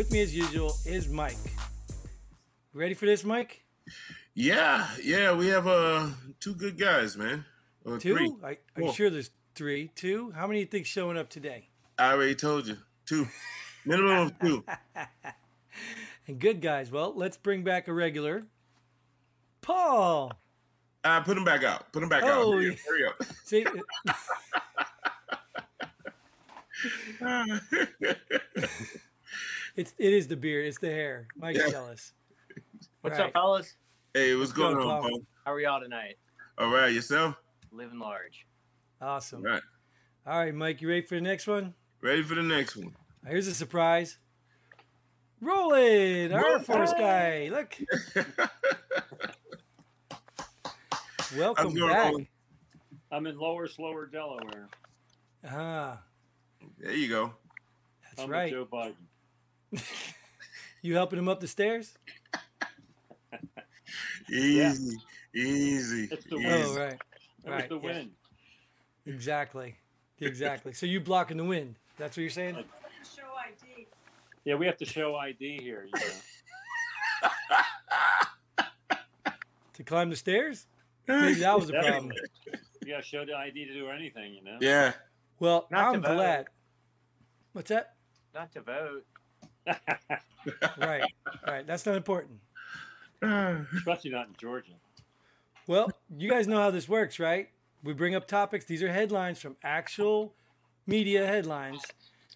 with me as usual is Mike. Ready for this, Mike? Yeah, yeah, we have uh two good guys, man. Or Two? three. I, you Four. sure there's three? Two? How many do you think showing up today? I already told you. Two. Minimum of two. And good guys. Well, let's bring back a regular. Paul. Uh, put him back out. Put him back Oh, out. Yeah. Hurry up. See, it's it is the beard. It's the hair. Mike's Yeah. jealous. What's Right. up, fellas? hey, what's going go, on, Paul. Paul? How are y'all tonight? All right, yourself? Living large. Awesome. All right. All right, Mike, you ready for the next one? Ready for the next one. Here's a surprise. Roland, our Roland. force guy. Look, welcome How's it going, back. Roland? I'm in Lower Slower Delaware. Ah, There you go. that's I'm right. Joe Biden. You helping him up the stairs? Easy. Easy. It's the easy. Yes. Oh, right. That was Right, the yeah. win. Exactly. Exactly. So you blocking the wind. That's what you're saying? Like- Yeah, we have to show ID here. You know. To climb the stairs? Maybe that was a problem. Definitely. You got to show the ID to do anything, you know. Yeah. Well, Not I'm vote. glad. What's that? Not to vote. Right. Right. That's not important. Especially not in Georgia. Well, you guys know how this works, right? We bring up topics. These are headlines from actual media headlines.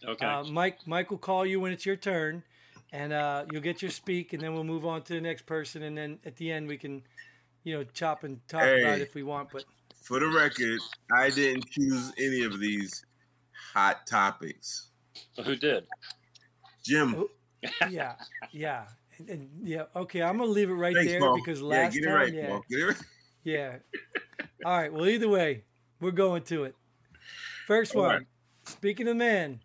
Okay. Uh, Mike, Mike will call you when it's your turn, and uh, you'll get your speak, and then we'll move on to the next person, and then at the end we can, you know, chop and talk about Hey. it if we want. But For the record, I didn't choose any of these hot topics. Well, who did? Jim, Oh, yeah, yeah, and, and yeah. Okay, I'm gonna leave it right thanks, there Paul. because yeah, last get it time, right, yeah, Paul. Get it right. yeah. All right. Well, either way, we're going to it. First All one. right. Speaking of man,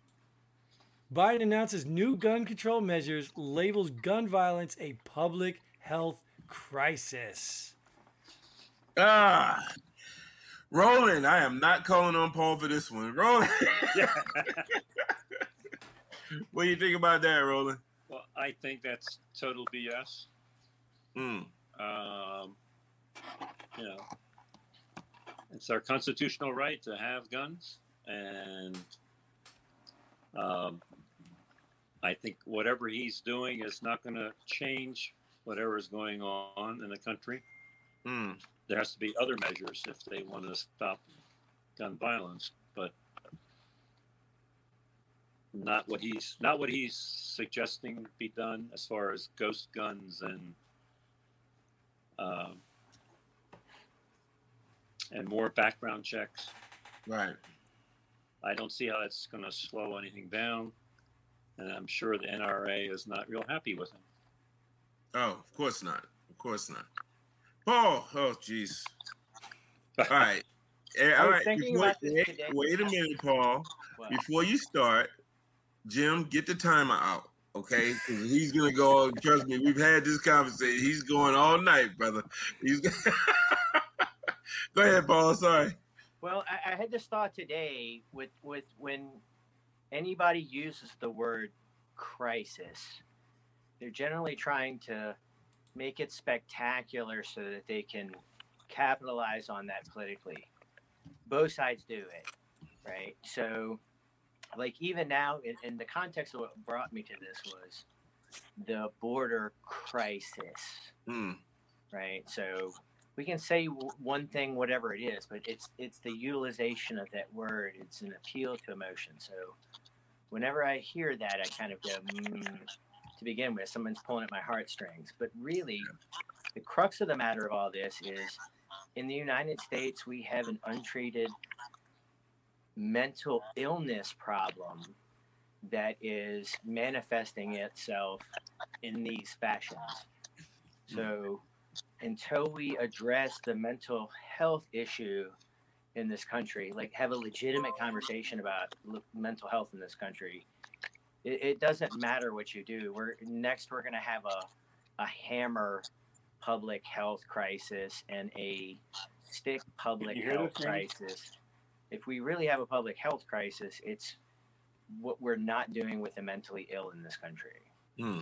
Biden announces new gun control measures, labels gun violence a public health crisis. Ah, Roland, I am not calling on Paul for this one. Roland, Yeah. what do you think about that, Roland? well, I think that's total BS. Mm. Um, you know, it's our constitutional right to have guns, and um, I think whatever he's doing is not going to change whatever is going on in the country. Mm. There has to be other measures if they want to stop gun violence, but not what he's not what he's suggesting be done as far as ghost guns and um, and more background checks. Right. I don't see how that's going to slow anything down, and I'm sure the NRA is not real happy with him. Oh, of course not. Of course not. Paul, oh, jeez. All right. Eh, I All was right. thinking Before- wait, wait a minute, Paul. Well, Before you start, Jim, get the timer out, okay? He's gonna go. Trust me, we've had this conversation. He's going all night, brother. He's. go ahead, Paul. Sorry. well I, I had this thought today with with when anybody uses the word crisis, they're generally trying to make it spectacular so that they can capitalize on that politically. Both sides do it, right? So, like even now, in, in the context of what brought me to this was the border crisis. Hmm. right? So we can say w- one thing, whatever it is, but it's it's the utilization of that word. It's an appeal to emotion. So whenever I hear that, I kind of go mm, to begin with. Someone's pulling at my heartstrings, but really, the crux of the matter of all this is, in the United States, we have an untreated mental illness problem that is manifesting itself in these fashions. So, until we address the mental health issue in this country, like have a legitimate conversation about l- mental health in this country, it, it doesn't matter what you do. We're next. We're going to have a a hammer public health crisis and a stick public health crisis. If we really have a public health crisis, it's what we're not doing with the mentally ill in this country. Hmm.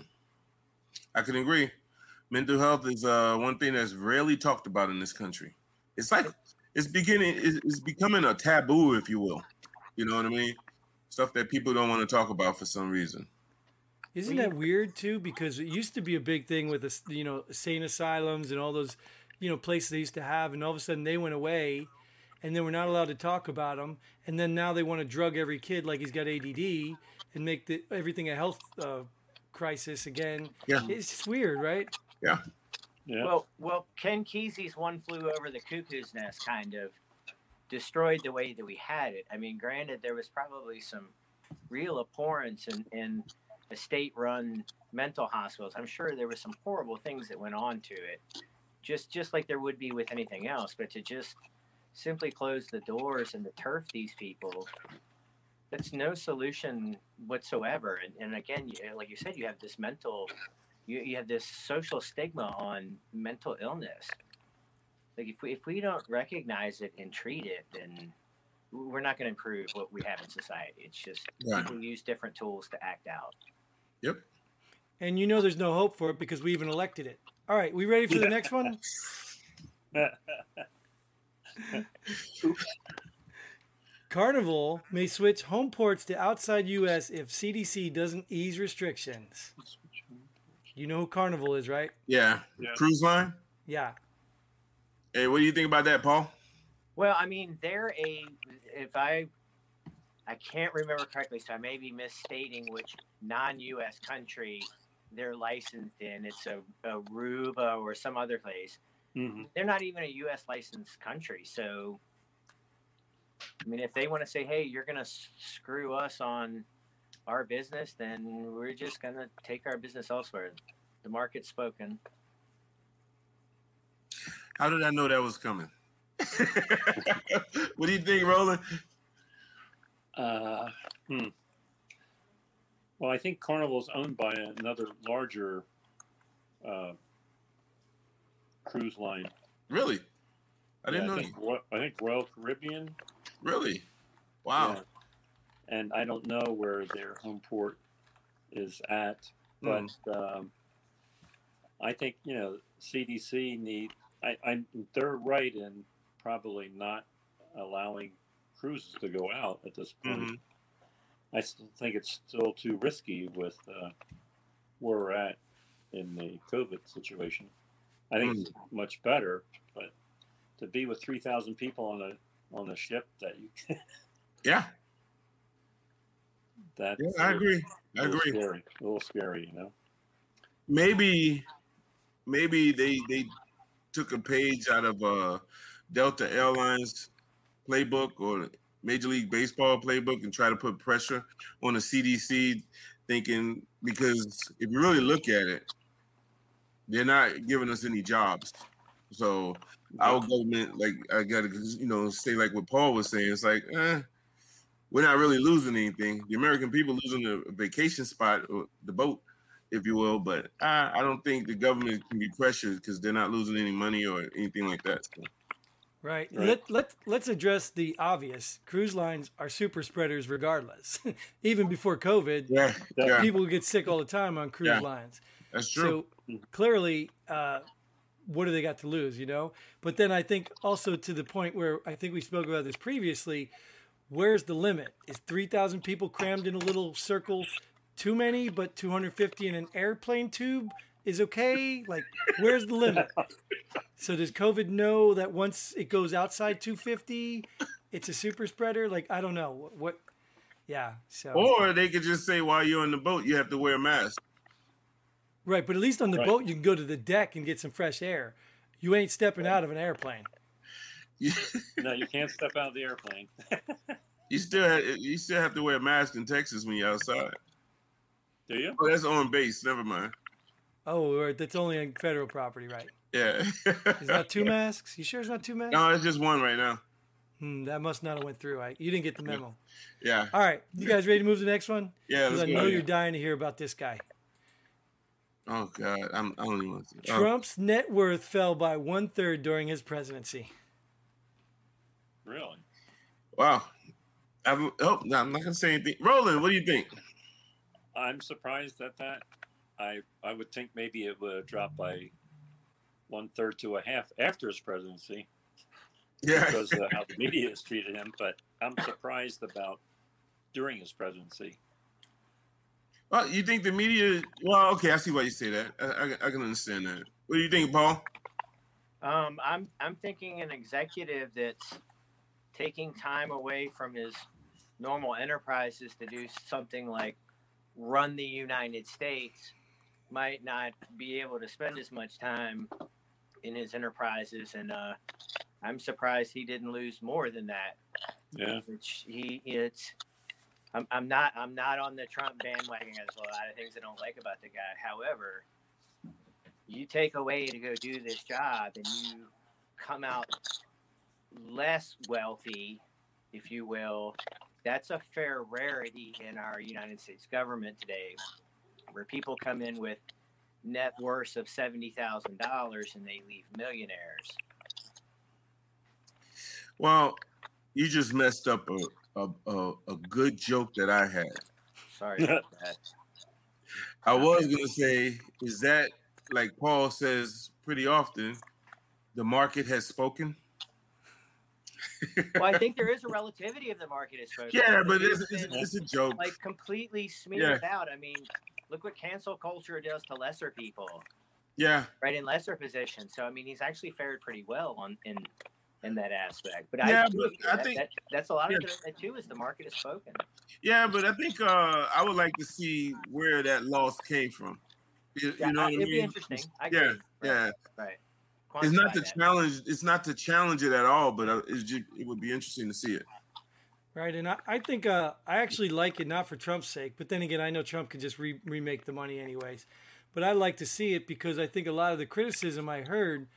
I can agree. Mental health is uh, one thing that's rarely talked about in this country. It's like it's beginning. It's, it's becoming a taboo, if you will. You know what I mean? Stuff that people don't want to talk about for some reason. Isn't that weird too? Because it used to be a big thing with the you know sane asylums and all those you know places they used to have, and all of a sudden they went away, and then we're not allowed to talk about them, and then now they want to drug every kid like he's got ADD and make the, everything a health uh, crisis again. Yeah. It's just weird, right? Yeah. Well, well, Ken Kesey's "One Flew Over the Cuckoo's Nest" kind of destroyed the way that we had it. I mean, granted, there was probably some real abhorrence in, in the state-run mental hospitals. I'm sure there was some horrible things that went on to it, just just like there would be with anything else. But to just simply close the doors and to turf these people, that's no solution whatsoever. And, and again, you- uh, like you said, you have this mental you, you have this social stigma on mental illness. Like if we if we don't recognize it and treat it, then we're not going to improve what we have in society. It's just Right. people use different tools to act out. Yep. And you know there's no hope for it because we even elected it. All right, we ready for the next one? Carnival may switch home ports to outside U.S. if CDC doesn't ease restrictions. You know who Carnival is, right? Yeah. Yeah. Cruise line. Yeah. Hey, what do you think about that, Paul? Well, I mean, they're a if I I can't remember correctly, so I may be misstating which non-U.S. country they're licensed in. It's a, Aruba or some other place. Hmm they're not even a U.S. licensed country. So, I mean, if they want to say, "Hey, you're going to screw us on our business," then we're just going to take our business elsewhere. The market's spoken. How did I know that was coming? what do you think, Roland? Uh, hmm. Well, I think Carnival's owned by another larger uh, cruise line. Really? I didn't Yeah, know. think, Ro- I think Royal Caribbean. Really? Wow. Yeah. And I don't know where their home port is at, but um, I think you know CDC need. I, I they're right in probably not allowing cruises to go out at this point. Mhm. I still think it's still too risky with uh, where we're at in the COVID situation. I think it's much better, but to be with three thousand people on a on a ship that you Yeah. that Yeah, I agree. I agree. Scary, a little scary, you know. maybe maybe they they took a page out of uh Delta Airlines playbook or Major League Baseball playbook and try to put pressure on the CDC thinking because if you really look at it they're not giving us any jobs. So our government like I got to you know say like what Paul was saying it's like eh, we're not really losing anything. The American people losing the vacation spot or the boat if you will. But I, I don't think the government can be pressured because they're not losing any money or anything like that. So, Right. Right. Let, let, let's address the obvious. Cruise lines are super spreaders regardless. Even before COVID, yeah, yeah, people get sick all the time on cruise Yeah. lines. that's true. So clearly, uh, what do they got to lose, you know? But then I think also to the point where I think we spoke about this previously, where's the limit? Is 3,000 people crammed in a little circle too many, but 250 in an airplane tube is okay? Like, where's the limit? So does COVID know that once it goes outside 250, it's a super spreader? Like, I don't know. What, what yeah. So, or they could just say while you're on the boat, you have to wear a mask. Right. But at least on the Right. boat, you can go to the deck and get some fresh air. You ain't stepping out of an airplane. No, you can't step out of the airplane. you still have, you still have to wear a mask in Texas when you're outside. Do you? Oh, that's on base. Never mind. Oh, or that's only on federal property, right? Yeah. Is that two masks? You sure it's not two masks? no, it's just one right now. Hmm, that must not have went through. I, you didn't get the memo. Yeah. All right, you guys ready to move to the next one? Yeah. 'Cause Let's I go. know you're dying to hear about this guy. Oh God, I'm, I don't even. Want to, oh, Trump's net worth fell by one third during his presidency. Really? Wow. I'm, oh, no, I'm not gonna say anything. Roland, what do you think? I'm surprised at that. I I would think maybe it would drop by one third to a half after his presidency Yeah. because of how the media has treated him. But I'm surprised about during his presidency. Well, you think the media? Well, okay, I see why you say that. I, I, I can understand that. What do you think, Paul? Um, I'm I'm thinking an executive that's taking time away from his normal enterprises to do something like run the United States might not be able to spend as much time in his enterprises, and uh, I'm surprised he didn't lose more than that. Yeah. Which he it's. I'm, I'm not I'm not on the Trump bandwagon. There's a lot of things I don't like about the guy. However, you take away to go do this job and you come out less wealthy, if you will, that's a fair rarity in our United States government today, where people come in with net worths of seventy thousand dollars and they leave millionaires. Well, you just messed up a a, a, a good joke that I had. Sorry about that. I was gonna say, is that like Paul says pretty often, the market has spoken. Well, I think there is a relativity of the market as well. yeah, but it's, it's, it's a joke. like completely smeared out. I mean, look what cancel culture does to lesser people, Yeah, right? In lesser positions. So I mean, he's actually fared pretty well on in in that aspect. But Yeah, I, but agree. I That- think- that- that's a lot of yeah. it too. Is the market has spoken. yeah, but I think uh, I would like to see where that loss came from. You, Yeah, you know I- what I it'd be mean? interesting. I Yeah, agree. yeah. Right. It's not Quantify to that. challenge. It's not to challenge it at all, but uh, it's just, it would be interesting to see it. Right, and I, I think uh, I actually like it not for Trump's sake, but then again, I know Trump could just re- remake the money anyways. But I like to see it because I think a lot of the criticism I heard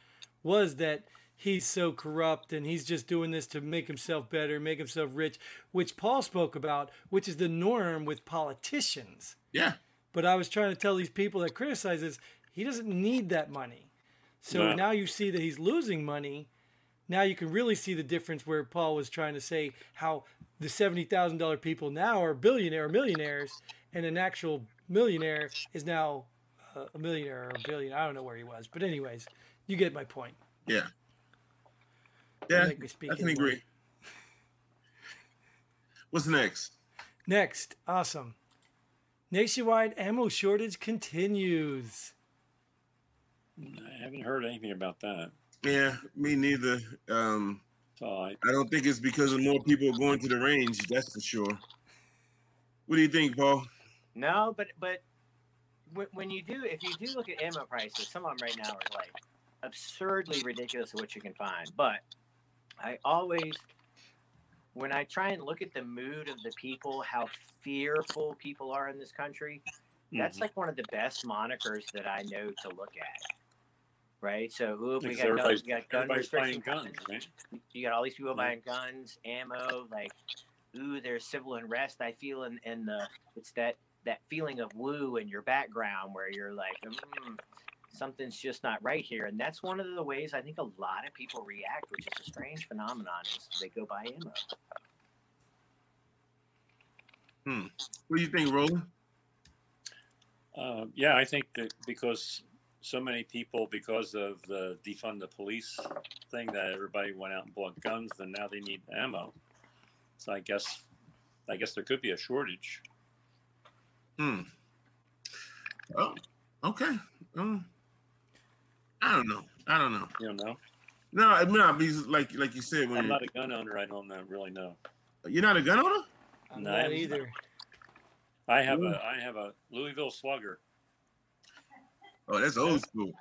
was that he's so corrupt and he's just doing this to make himself better, make himself rich, which Paul spoke about, which is the norm with politicians. Yeah, But I was trying to tell these people that criticize this, he doesn't need that money. So No. now you see that he's losing money. Now you can really see the difference where Paul was trying to say how the seventy thousand dollar people now are billionaire or millionaires, and an actual millionaire is now uh, a millionaire or a billion. I don't know where he was, but anyways, you get my point. yeah, yeah. make me speak I can anymore. agree. What's next? Next, awesome. Nationwide ammo shortage continues. I haven't heard anything about that. Yeah, me neither. Um, So I, I don't think it's because of more people going to the range. That's for sure. What do you think, Paul? No, but but when, when you do, if you do look at ammo prices, some of them right now are like absurdly ridiculous of what you can find. But I always, when I try and look at the mood of the people, how fearful people are in this country, that's Mhm. like one of the best monikers that I know to look at. Right. So ooh, we got guns, we got gun restrictions. guns, right? You got all these people Mhm. buying guns, ammo, like, ooh, there's civil unrest. I feel in, in the it's that that feeling of woo in your background where you're like, mm, something's just not right here, and that's one of the ways I think a lot of people react, which is a strange phenomenon, is they go buy ammo. What do you think, Roland? Uh, yeah, I think that because so many people, because of the defund the police thing, that everybody went out and bought guns, then now they need ammo. So I guess, I guess there could be a shortage. Hmm. Oh, okay. Um, I don't know. I don't know. You don't know. No, I mean, I mean, like like you said, when I'm you're, not a gun owner. I don't know, really know. you're not a gun owner. I'm No, not I'm- either. I have Ooh. a, I have a Louisville Slugger. Oh, that's old school.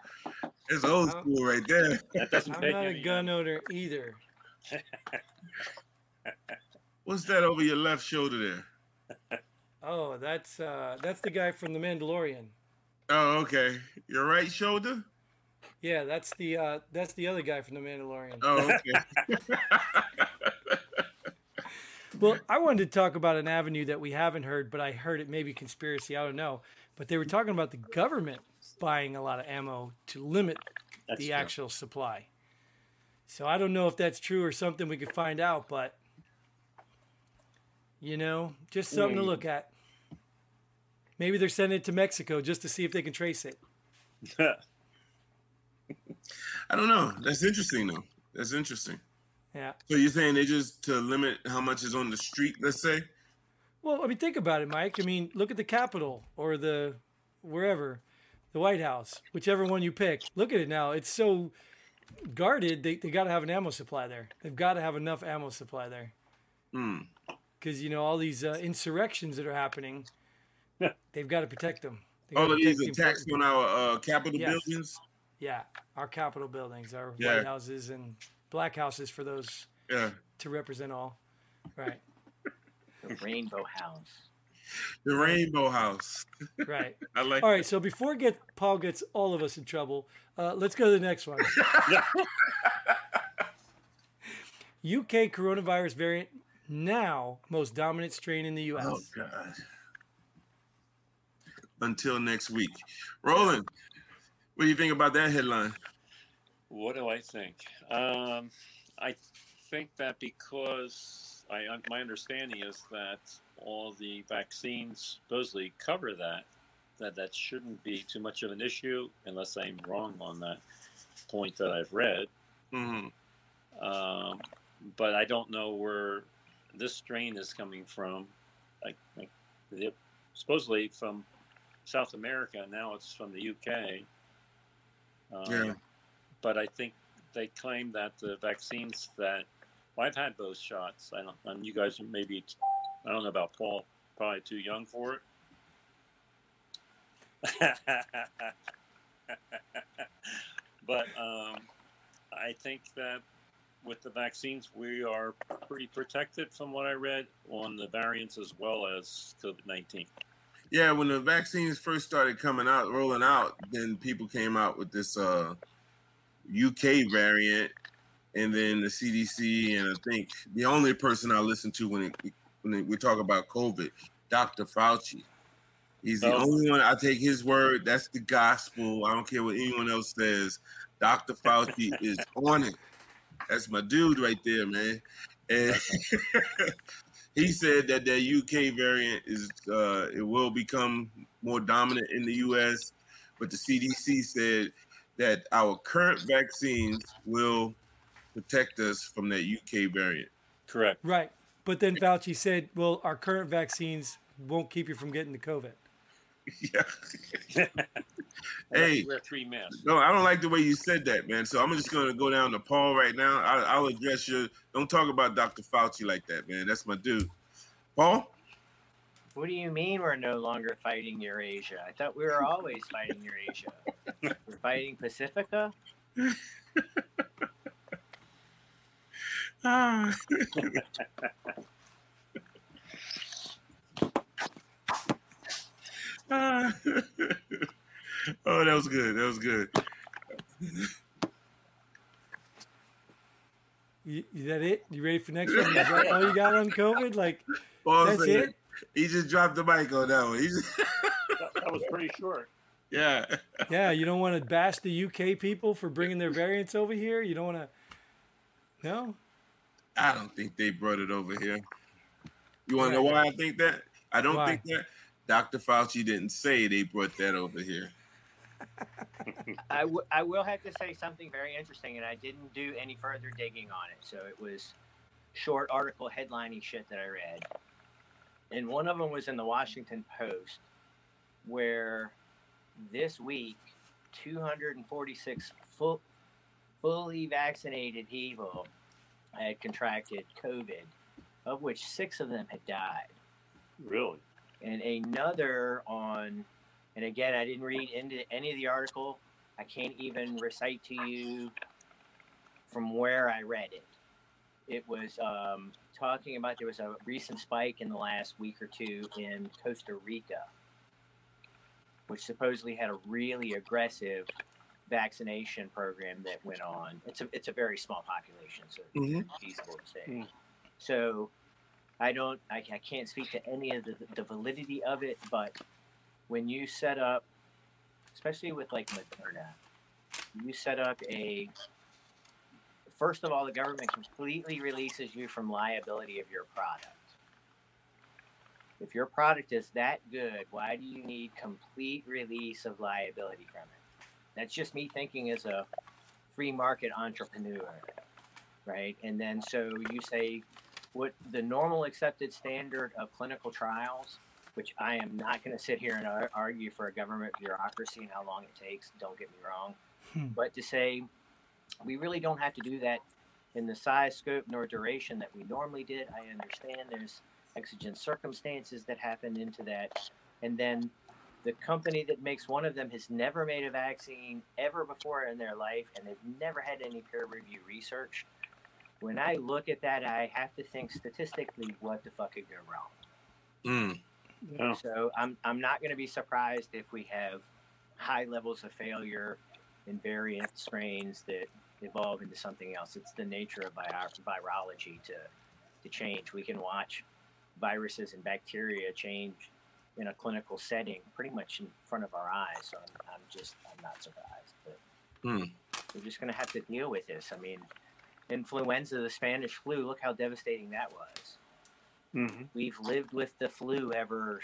That's old school right there. That doesn't I'm not a any gun owner either. What's that over your left shoulder there? Oh, that's uh, that's the guy from The Mandalorian. Oh, okay. Your right shoulder. Yeah, that's the uh, that's the other guy from The Mandalorian. Oh, okay. Well, I wanted to talk about an avenue that we haven't heard, but I heard it maybe conspiracy. I don't know, but they were talking about the government buying a lot of ammo to limit That's the true. actual supply. So I don't know if that's true or something we could find out, but You know, just something to Mm. look at. Maybe they're sending it to Mexico just to see if they can trace it. I don't know. That's interesting though. That's interesting. Yeah. So you're saying they just to limit how much is on the street, let's say? Well, I mean, think about it, Mike. I mean, look at the Capitol or the wherever, the White House, whichever one you pick. Look at it now. It's so guarded. They, they got to have an ammo supply there. They've got to have enough ammo supply there. Hmm. Because, you know, all these uh, insurrections that are happening, they've got to protect them. All of these attacks on our uh, Capitol Yes. buildings. Yeah, our Capitol buildings, our Yeah. White Houses and Black Houses for those Yeah. to represent all. Right, The Rainbow House. The Rainbow House. right. I like All right, so before get Paul gets all of us in trouble, uh, let's go to the next one. Yeah. UK coronavirus variant now most dominant strain in the U.S. Oh God. Until next week. Roland, what do you think about that headline? What do I think? Um, I think that because I, my understanding is that all the vaccines supposedly cover that, that that shouldn't be too much of an issue, unless I'm wrong on that point that I've read. hmm Um, but I don't know where this strain is coming from. Like, like supposedly from South America. Now it's from the UK. Um, Yeah. But I think they claim that the vaccines that well, I've had both shots. I don't. And you guys maybe. I don't know about Paul. Probably too young for it. but um, I think that with the vaccines, we are pretty protected from what I read on the variants as well as COVID 19. Yeah, when the vaccines first started coming out, rolling out, then people came out with this uh, UK variant, and then the CDC, and I think the only person I listen to when it, when we talk about COVID, Dr. Fauci. He's the Oh. only one. I take his word. That's the gospel. I don't care what anyone else says. Dr. Fauci is on it. That's my dude right there, man. And he said that that UK variant is uh, it will become more dominant in the US, but the CDC said that our current vaccines will protect us from that UK variant. Correct. Right, but then Fauci said, "Well, our current vaccines won't keep you from getting the COVID." Yeah. Hey. wear three masks. No, I don't like the way you said that, man. So I'm just gonna go down to Paul right now. I, I'll address your. Don't talk about Dr. Fauci like that, man. That's my dude. Paul. What do you mean we're no longer fighting Eurasia? I thought we were always fighting Eurasia. we're fighting Pacifica? Ah. oh, that was good. That was good. You, is that it? You ready for next one? Is that all you got on COVID? Like Paul that's said it? He just dropped the mic on that one. He just, That, that was pretty short. yeah. Yeah, you don't want to bash the UK people for bringing their variants over here. You don't want to. No. I don't think they brought it over here. You want to know why I think that? I don't Why? think that. Dr. Fauci didn't say they brought that over here. I, w- I will have to say something very interesting, and I didn't do any further digging on it. So it was short article headlining shit that I read. And one of them was in the Washington Post, where this week, 246 full, fully vaccinated people had contracted COVID, of which six of them had died Really? And another on and again i didn't read into any of the article i can't even recite to you from where i read it it was um, talking about there was a recent spike in the last week or two in costa rica which supposedly had a really aggressive vaccination program that went on it's a, it's a very small population so Mhm. it's feasible to say Mm. so I don't, I, I can't speak to any of the, the validity of it, but when you set up, especially with like Moderna, you set up a, first of all, the government completely releases you from liability of your product. If your product is that good, why do you need complete release of liability from it? That's just me thinking as a free market entrepreneur, right? And then so you say what the normal accepted standard of clinical trials, which I am not going to sit here and argue for a government bureaucracy and how long it takes, don't get me wrong, Hmm. but to say we really don't have to do that in the size, scope, nor duration that we normally did. I understand there's exigent circumstances that happen into that. And then the company that makes one of them has never made a vaccine ever before in their life and they've never had any peer review research. When I look at that, I have to think statistically, what the fuck could go wrong? Mm. Yeah. So I'm, I'm not going to be surprised if we have high levels of failure in variant strains that evolve into something else. It's the nature of vi- virology to, to change. We can watch viruses and bacteria change in a clinical setting pretty much in front of our eyes. So I'm, I'm just, I'm not surprised. But Hmm. we're just going to have to deal with this. I mean, influenza, the Spanish flu, look how devastating that was hmm we've lived with the flu ever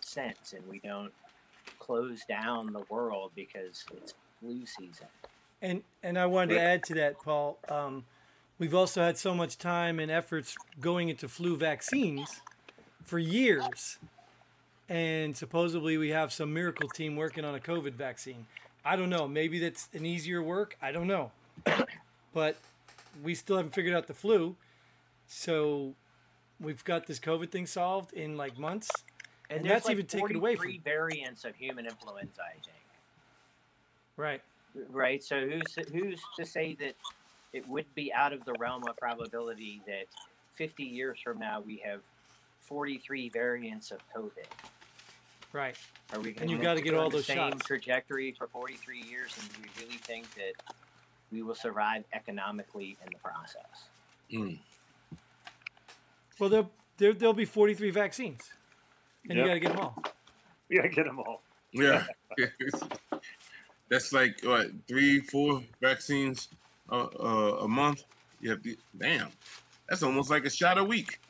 since, and we don't close down the world because it's flu season. And and I wanted to add to that, Paul. Um, we've also had so much time and efforts going into flu vaccines for years, and supposedly we have some miracle team working on a COVID vaccine. I don't know. Maybe that's an easier work. I don't know, but we still haven't figured out the flu. So we've got this COVID thing solved in like months. And there's that's even taken away from- 43 variants of human influenza, I think. Right. Right. So who's who's to say that it would be out of the realm of probability that 50 years from now we have 43 variants of COVID? Right. Are we going And you've gotta get all the those same shots. trajectory for 43 years, and do we really think that we will survive economically in the process? Mm. Well, there, there there'll be 43 vaccines, and you got to get them all. Yeah, get them all. Yeah. That's like what three, four vaccines a, a, a month. You have to, damn. That's almost like a shot a week.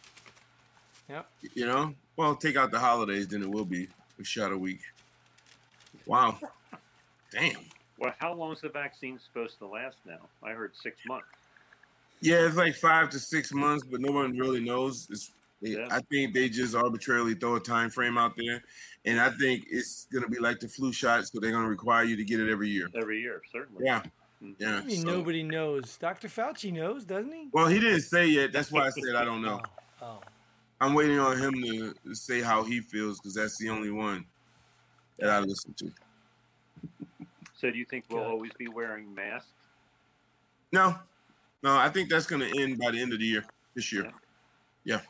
Yep. You know, well, take out the holidays, then it will be a shot a week. Wow. Damn. Well, how long is the vaccine supposed to last now? I heard six months. Yeah, it's like five to six months, but no one really knows. It's, Yeah. I think they just arbitrarily throw a time frame out there, and I think it's gonna be like the flu shot, so they're gonna require you to get it every year. Every year, certainly. Yeah, Mhm. yeah. I mean, so- nobody knows. Dr. Fauci knows, doesn't he? Well, he didn't say yet. That's why I said I don't know. Oh, oh. I'm waiting on him to say how he feels because that's the only one that I listen to. So, do you think we'll always be wearing masks? No, no, I think that's going to end by the end of the year. This year, Yeah. yeah.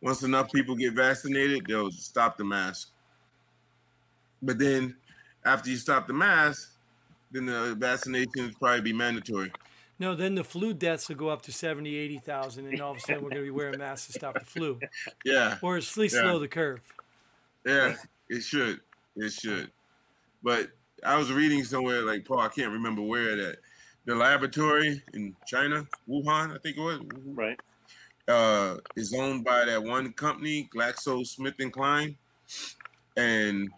Once enough people get vaccinated, they'll stop the mask. But then, after you stop the mask, then the vaccinations probably be mandatory. No, then the flu deaths will go up to 70, 80,000, and all of a sudden we're going to be wearing masks to stop the flu. Yeah, Or at least Yeah. slow the curve. yeah, it should, it should. But I was reading somewhere like Paul, I can't remember where that the laboratory in China, Wuhan, I think it was, Right. uh, is owned by that one company, GlaxoSmithKline, and Klein. And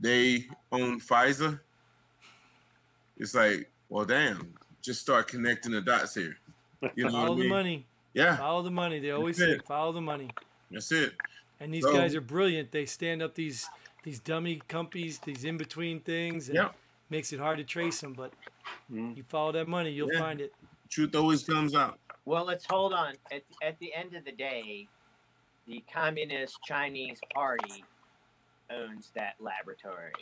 they own Pfizer. It's like, well, damn, just start connecting the dots here. You know what I Follow the money. Yeah, Follow the money. They always That's say, it. follow the money. that's it. And these So- guys are brilliant. They stand up these these dummy companies, these in between things, and Yep. makes it hard to trace them. But Mm. you follow that money, you'll Yeah. find it. Truth always comes out. Well, let's hold on. At, at the end of the day, the Communist Chinese Party owns that laboratory.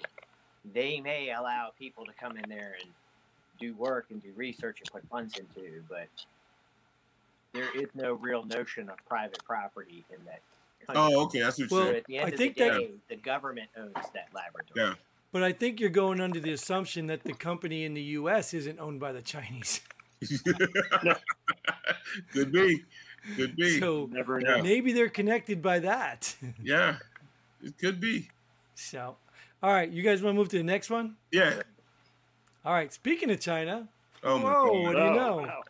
They may allow people to come in there and do work and do research and put funds into, but there is no real notion of private property in that country. Oh, okay, that's what So you Well, said. at the end I of think the that- day, the government owns that laboratory. Yeah. But I think you're going under the assumption that the company in the U.S. isn't owned by the Chinese. Could be, could be. So Never know. maybe they're connected by that. yeah, it could be. so, all right, you guys want to move to the next one? Yeah. All right, speaking of China, Oh my Whoa, god. what do you Oh, know? wow.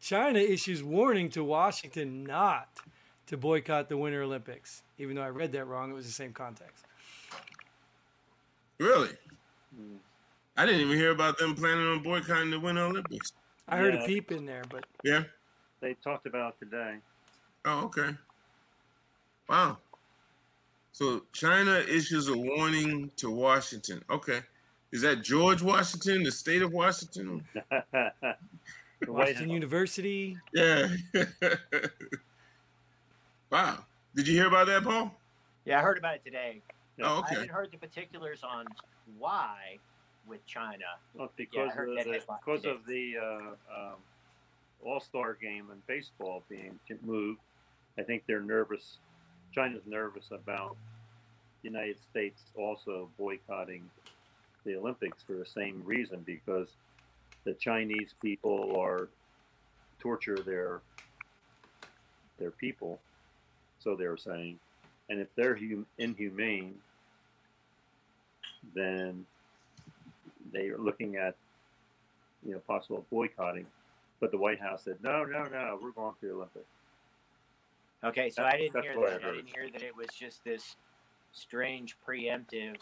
China issues warning to Washington not to boycott the Winter Olympics. Even though I read that wrong, it was the same context. Really? I didn't even hear about them planning on boycotting the Winter Olympics. I heard Yeah. a peep in there, but Yeah. They talked about it today. Oh, okay. Wow. So China issues a warning to Washington. Okay. Is that George Washington, the state of Washington? Washington University. Yeah. wow. Did you hear about that, Paul? Yeah, I heard about it today. Yeah. Oh, I haven't heard the particulars on why with China. Well, because heard of the, because of the uh, um, All Star game in baseball being moved, I think they're nervous. China's nervous about the United States also boycotting the Olympics for the same reason because the Chinese people are torture their their people, so they're saying, and if they're hum- inhumane, then they are looking at you know possible boycotting. But the White House said, no, no, no, we're going to the Olympics. Okay, so That's- I didn't hear what I that. I, didn't hear that it was just this strange preemptive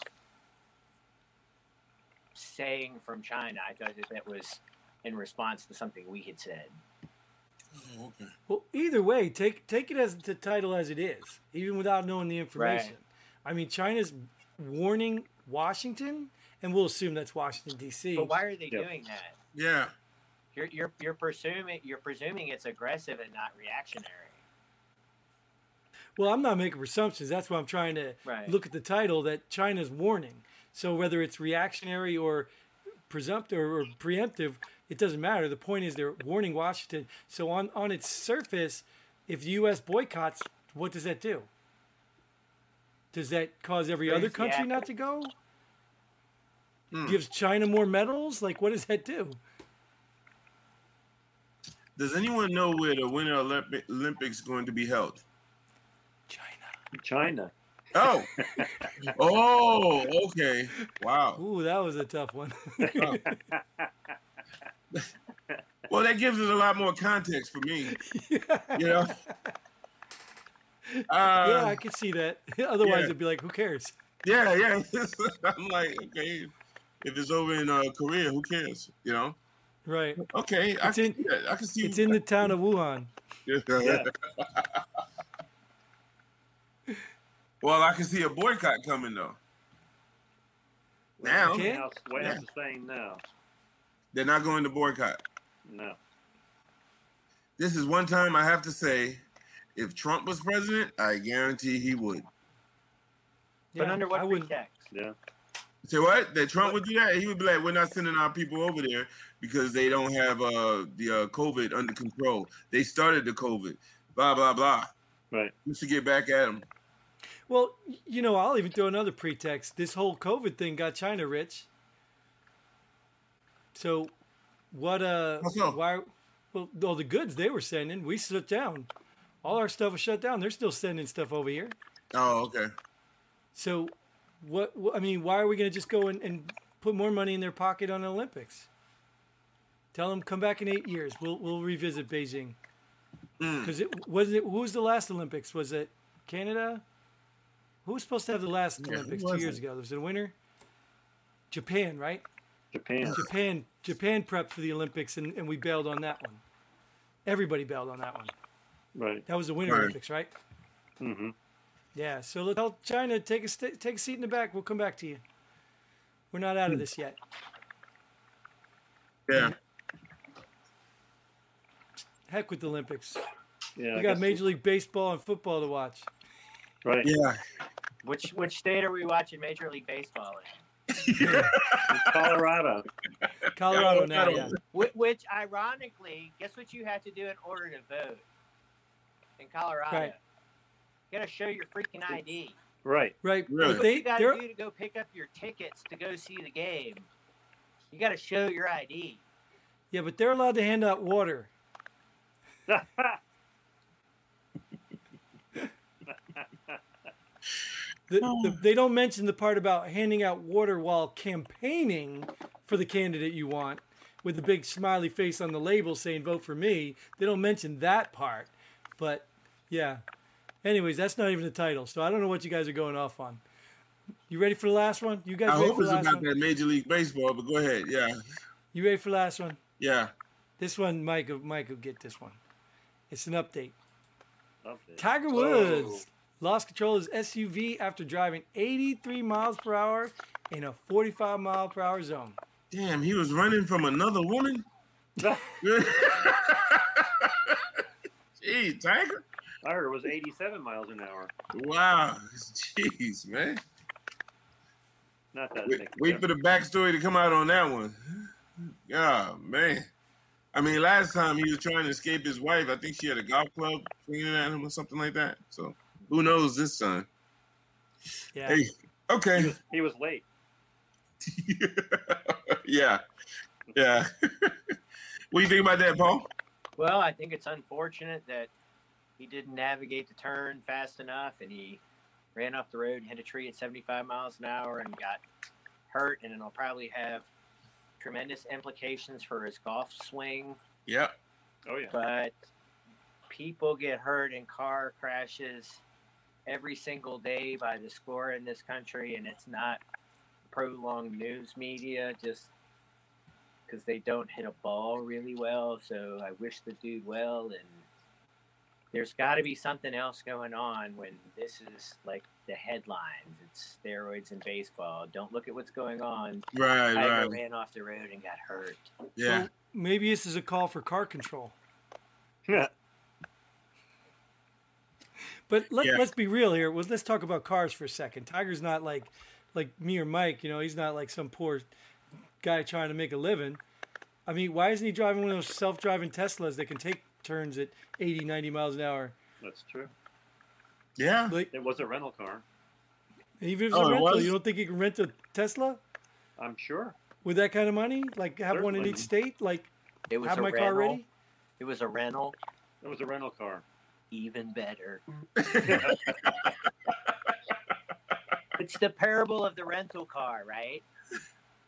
saying from China. I thought that that was in response to something we had said. Oh, okay. Well, either way, take take it as the title as it is, even without knowing the information. I mean, China's warning Washington, and we'll assume that's Washington D.C. But why are they Yep. doing that? Yeah. You're you're you're presuming you're presuming it's aggressive and not reactionary. Well, I'm not making presumptions. That's why I'm trying to Right. look at the title that China's warning. So whether it's reactionary or presumptive or preemptive, it doesn't matter. The point is they're warning Washington. So on on its surface, if the U.S. boycotts, what does that do? Does that cause every other country act- not to go? Hmm. Gives China more medals? Like, what does that do? Does anyone know where the Winter Olympi- Olympics are going to be held? China. China. Oh. oh, okay. Wow. Ooh, that was a tough one. Well, that gives it a lot more context for me. You know? yeah, Uh, I could see that. Otherwise, yeah. it'd be like, who cares? yeah, yeah. I'm like, okay, if it's over in uh, Korea, who cares? You know? Right. Okay, I It's can in- see. I can see. It's in the town of Wuhan. Yeah. Well, I can see a boycott coming though. Now Okay. White House, White House Yeah. is saying no, they're not going to boycott. no. This is one time I have to say, if Trump was president, I guarantee he would. But under what I wouldn't. pretext? Yeah. Say what? That Trump would do that? He would be like, "We're not sending our people over there because they don't have uh, the uh, COVID under control. They started the COVID. Blah blah blah." Right. We should get back at them. Well, you know, I'll even throw another pretext. This whole COVID thing got China rich. So, what? Uh, why? Well, all the goods they were sending, we shut down. All our stuff was shut down. They're still sending stuff over here. Oh, okay. So, what? I mean, why are we going to just go and, and put more money in their pocket on the Olympics? Tell them come back in eight years. We'll we'll revisit Beijing Mm. because it was it. Who was the last Olympics? Was it Canada? Who was supposed to have the last Yeah, Olympics two years it? ago? Was it a winner? Japan, right? Japan. Japan. Japan prepped for the Olympics, and, and we bailed on that one. Everybody bailed on that one. Right. That was the Winter Right. Olympics, right? Mm-hmm. Yeah. So let tell China take a st- take a seat in the back. We'll come back to you. We're not out of this yet. Yeah. Heck with the Olympics. Yeah. We I got Major League Baseball and football to watch. Right. Yeah. Which which state are we watching Major League Baseball in? Colorado. Colorado now, yeah. Which, which ironically, guess what you have to do in order to vote in Colorado? Right. You got to show your freaking ID. Right. Right. Really? What they, you got they're, to do to go pick up your tickets to go see the game? You got to show your ID. yeah, but they're allowed to hand out water. The, oh. the, they don't mention the part about handing out water while campaigning for the candidate you want with the big smiley face on the label saying vote for me. They don't mention that part. But yeah. Anyways, that's not even the title, so I don't know what you guys are going off on. You ready for the last one? You guys I ready hope for it's the last about one? that Major League Baseball, but go ahead. Yeah, You ready for the last one? yeah. This one, Mike, will- Mike will get this one. It's an update. Okay. Tiger oh. Woods lost control of his SUV after driving 83 miles per hour in a 45 mile per hour zone. Damn, he was running from another woman. Gee, Tiger. I heard it was 87 miles an hour. Wow. Jeez, man. Not that Wait, wait for the backstory to come out on that one. Yeah, man. I mean, last time he was trying to escape his wife. I think she had a golf club swinging at him or something like that. So who knows this time? Yeah. Hey, okay. He was late. yeah, yeah. what do you think about that, Paul? Well, I think it's unfortunate that he didn't navigate the turn fast enough and he ran off the road and hit a tree at 75 miles an hour and got hurt. And it'll probably have tremendous implications for his golf swing. Yeah, Oh yeah. But people get hurt in car crashes every single day by the score in this country, and it's not prolonged news media just because they don't hit a ball really well. So I wish the dude well, and there's got to be something else going on when this is like the headlines. It's steroids in baseball. Don't look at what's going on. right, Tiger right. ran off the road and got hurt. Yeah, So maybe this is a call for car control. But let, Yeah. let's be real here. Well, let's talk about cars for a second. Tiger's not like like me or Mike. You know, he's not like some poor guy trying to make a living. I mean, why isn't he driving one of those self-driving Teslas that can take turns at 80, 90 miles an hour? That's true. yeah. Like, It was a rental car. even if it's Oh, a it rental, was? you don't think you can rent a Tesla I'm sure. with that kind of money? Like, have one in each state? Like, It was have a my rental. car ready? It was a rental. It was a rental car. Even better. it's the parable of the rental car, right?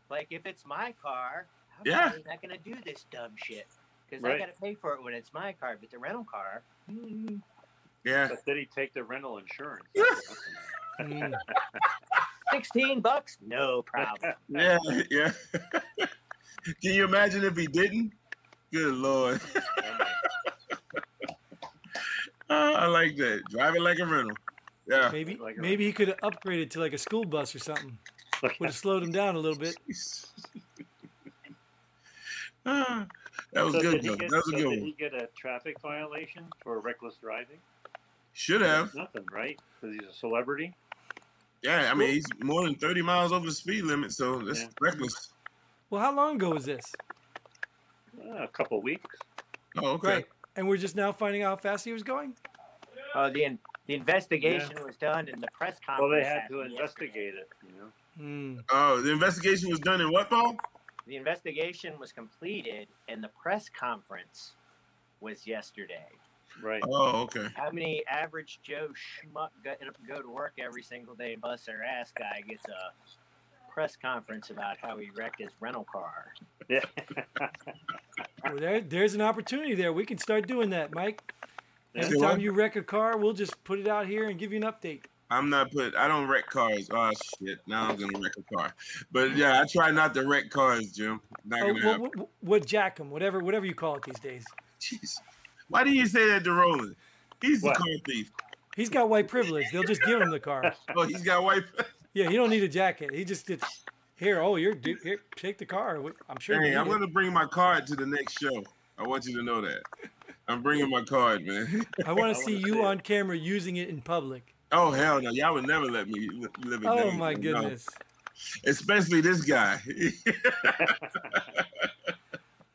Like if it's my car, I'm Yeah. not gonna do this dumb shit because I gotta pay for it when it's my car. But the rental car, mm, yeah. But did he take the rental insurance? Mm. sixteen bucks, no problem. Yeah, yeah. Can you imagine if he didn't? Good lord. Ah, I like that. Drive it like a rental. Yeah. Maybe Like a maybe he could have upgraded to like a school bus or something. Would have slowed him down a little bit. Ah, that was So good. did he though. get- That was a good did one. he get a traffic violation for reckless driving? Should have. Nothing, right? Because he's a celebrity. Yeah, I mean he's more than thirty miles over the speed limit, so that's Yeah. reckless. Well, how long ago was this? Uh, a couple weeks. Oh, okay. Right. And we're just now finding out how fast he was going? Uh, the in, the investigation was done, and the press conference. Well, they had to happened investigate it. You know. Hmm. Oh, the investigation was done in what, Paul? The investigation was completed, and the press conference was yesterday. Right. Oh, okay. How many average Joe schmuck go, go to work every single day and bust their ass guy gets a press conference about how he wrecked his rental car? Yeah. Well, there, there's an opportunity there. We can start doing that, Mike. Yeah. Say Anytime you wreck a car, we'll just put it out here and give you an update. I'm not put. I don't wreck cars. Oh shit! Now I'm gonna wreck a car. But yeah, I try not to wreck cars, Jim. Not Oh, gonna well, happen. what, what jack 'em, whatever, whatever you call it these days. Jeez. Why didn't you say that to Roland? He's the car thief. He's got white privilege. They'll just give him the car. Oh, he's got white. Yeah, he don't need a jacket. He just gets here. Oh, you're here. Take the car. I'm sure. Hey, I'm gonna bring my card to the next show. I want you to know that. I'm bringing my card, man. I want to see you on camera using it in public. Oh hell no! Y'all would never let me live it Oh my No. goodness. Especially this guy.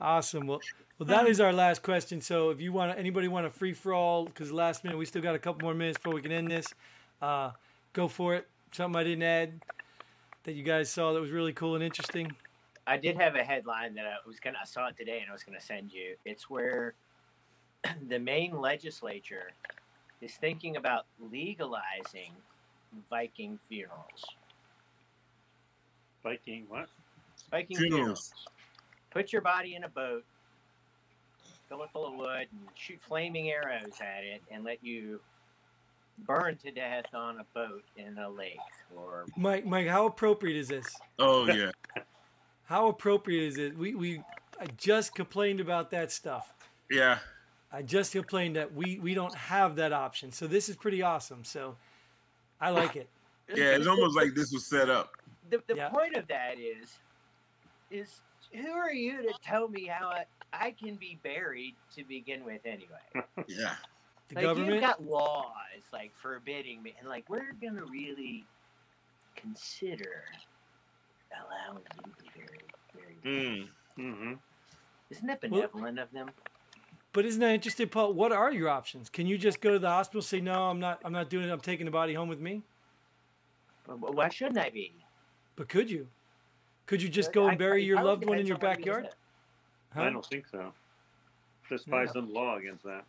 Awesome. Well, well, that is our last question. So, if you want, anybody want a free for all? Because last minute, we still got a couple more minutes before we can end this. Uh, go for it. Something I didn't add that you guys saw that was really cool and interesting. I did have a headline that I was gonna. I saw it today, and I was gonna send you. It's where the Maine legislature is thinking about legalizing Viking funerals. Viking what? Viking Funerals. funerals. Put your body in a boat, fill it full of wood, and shoot flaming arrows at it, and let you burned to death on a boat in a lake or Mike, Mike, how appropriate is this? Oh yeah. How appropriate is it? We we I just complained about that stuff. Yeah. I just complained that we we don't have that option. So this is pretty awesome. So I like it. Yeah. It's almost like this was set up. the, the Yeah. point of that is is who are you to tell me how I, I can be buried to begin with anyway Yeah. The like you've government. got laws like forbidding me and like we're gonna really consider allowing you to be buried, buried. Mm. Mm-hmm. isn't that Well- benevolent of them But isn't that interesting, Paul? What are your options? Can you just go to the hospital, say no, I'm not, I'm not doing it. I'm taking the body home with me. But- but why shouldn't i be But could you? Could you just go and bury I- your I would loved one in your on what it is backyard? Huh? I don't think so. Just by Yeah. some law against that.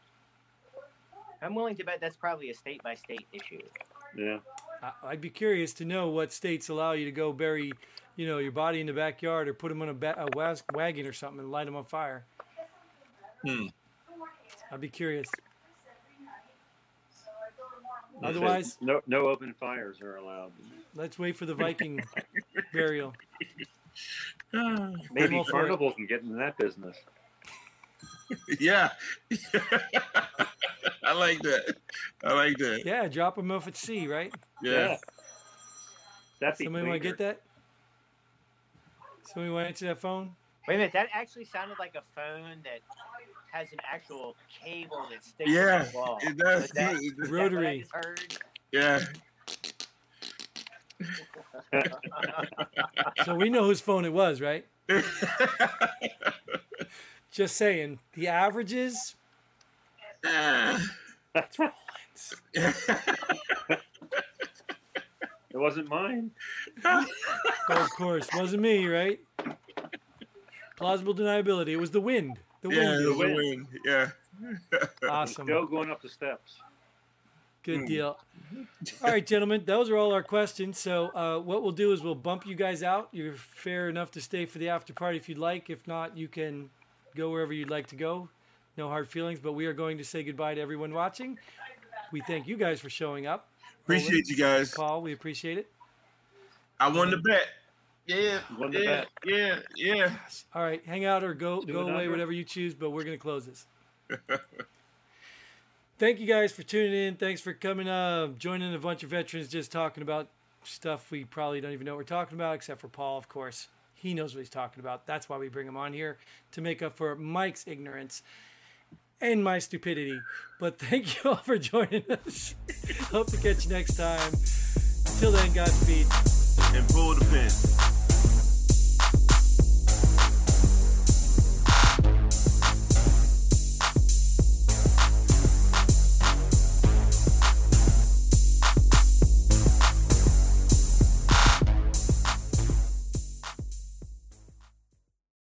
I'm willing to bet that's probably a state by state issue Yeah. I- I'd be curious to know what states allow you to go bury, you know, your body in the backyard or put them on a, ba- a was- wagon or something and light them on fire. Hmm. I'd be curious. Otherwise- no no open fires are allowed. Let's wait for the Viking burial. Maybe all for it. Carnival can get into that business. yeah. I like that. I like that. Yeah, drop them off at sea, right? Yeah. That'd Somebody want to get that? Somebody want to answer that phone? wait a minute that actually sounded like a phone that has an actual cable that sticks Yeah. to the wall It does. Was that- too. Does. that Rotary. Yeah. So we know whose phone it was, right? Just saying. The averages. Ah. That's right. It wasn't mine. Oh, of course, wasn't me, right? Plausible deniability. It was the wind. The wind. yeah, it did was it. a win. Yeah. Awesome. Joe going up the steps. Good Hmm. deal. All right, gentlemen, those are all our questions. So, uh, what we'll do is we'll bump you guys out. You're fair enough to stay for the after party if you'd like. If not, you can go wherever you'd like to go. No hard feelings, but we are going to say goodbye to everyone watching. We thank you guys for showing up. Appreciate you guys. Paul, we appreciate it. I won the bet. Yeah. Won the yeah, bet. Yeah. Yeah. All right, hang out or go Do go away, under. whatever you choose. But we're gonna close this. Thank you guys for tuning in. Thanks for coming, uh, joining a bunch of veterans, just talking about stuff we probably don't even know what we're talking about, except for Paul, of course. He knows what he's talking about. That's why we bring him on here to make up for Mike's ignorance and my stupidity. But thank you all for joining us. Hope to catch you next time. Till then, Godspeed. And pull the pin.